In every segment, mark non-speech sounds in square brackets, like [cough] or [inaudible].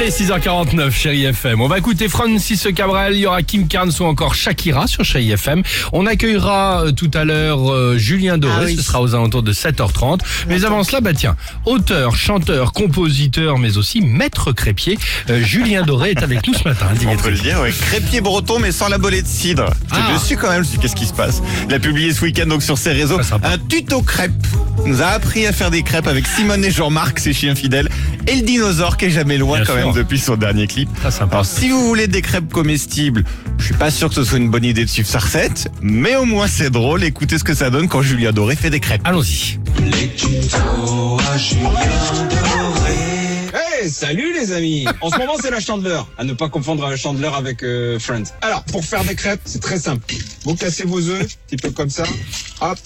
Allez, 6h49, chérie FM. On va écouter Francis Cabrel, il y aura Kim Carnes ou encore Shakira sur chérie FM. On accueillera euh, tout à l'heure euh, Julien Doré, Ah oui. ce sera aux alentours de 7h30. Mais avant cela, bah tiens, auteur, chanteur, compositeur, mais aussi maître crépier, euh, Julien Doré est avec nous ce matin. [laughs] On peut le dire, ouais. Crépier breton mais sans la bolée de cidre. Ah. dessus quand même, je me suis dit, qu'est-ce qui se passe? Il a publié ce week-end donc sur ses réseaux un tuto crêpes. Nous a appris à faire des crêpes avec Simone et Jean-Marc, ses chiens fidèles, et le dinosaure qui est jamais loin Bien quand sûr. même depuis son dernier clip. Très sympa. Alors si vous voulez des crêpes comestibles, je suis pas sûr que ce soit une bonne idée de suivre sa recette, mais au moins c'est drôle, écoutez ce que ça donne quand Julien Doré fait des crêpes. Allons-y. Hey, salut les amis En ce moment, c'est la chandeleur. À ne pas confondre la chandeleur avec euh, Friends. Alors, pour faire des crêpes, c'est très simple. Vous cassez vos œufs, un petit peu comme ça. Hop.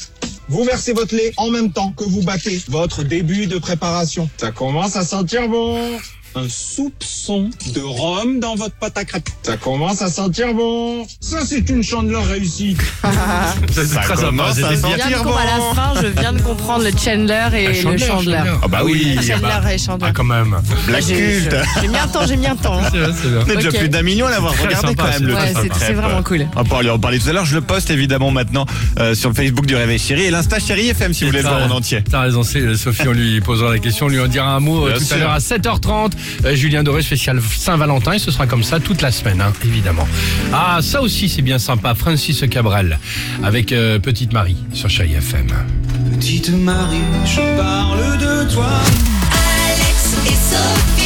Vous versez votre lait en même temps que vous battez votre début de préparation. Ça commence à sentir bon. Un soupçon de rhum dans votre pâte à crêpes. Ça commence à sentir bon. Ça, c'est une chandeleur réussie. [laughs] C'est Ça très sympa. commence à bien. sentir Je viens de bon. à la fin, je viens de comprendre le Chandler et le Chandler. Ah bah oui, Chandler et Chandler. Ah, quand même. Black J'ai- culte. J'ai mis un temps, j'ai mis un temps. [laughs] C'est vrai, c'est bien. On est déjà plus d'un million à l'avoir regardé sympa, quand même c'est vraiment cool. On va en parler tout à l'heure. Je le poste évidemment maintenant euh, sur le Facebook du Réveil Chéri et l'Insta Chéri FM si vous voulez le voir en entier. T'as raison, c'est- Sophie, on lui posera la question, on lui en dira un mot euh, Bien tout à l'heure à 7h30. Euh, Julien Doré, spécial Saint-Valentin, et ce sera comme ça toute la semaine, hein, évidemment. Ah, ça aussi, c'est bien sympa. Francis Cabrel avec euh, Petite Marie sur Chérie FM. Petite Marie, je parle de toi. Alex et Sophie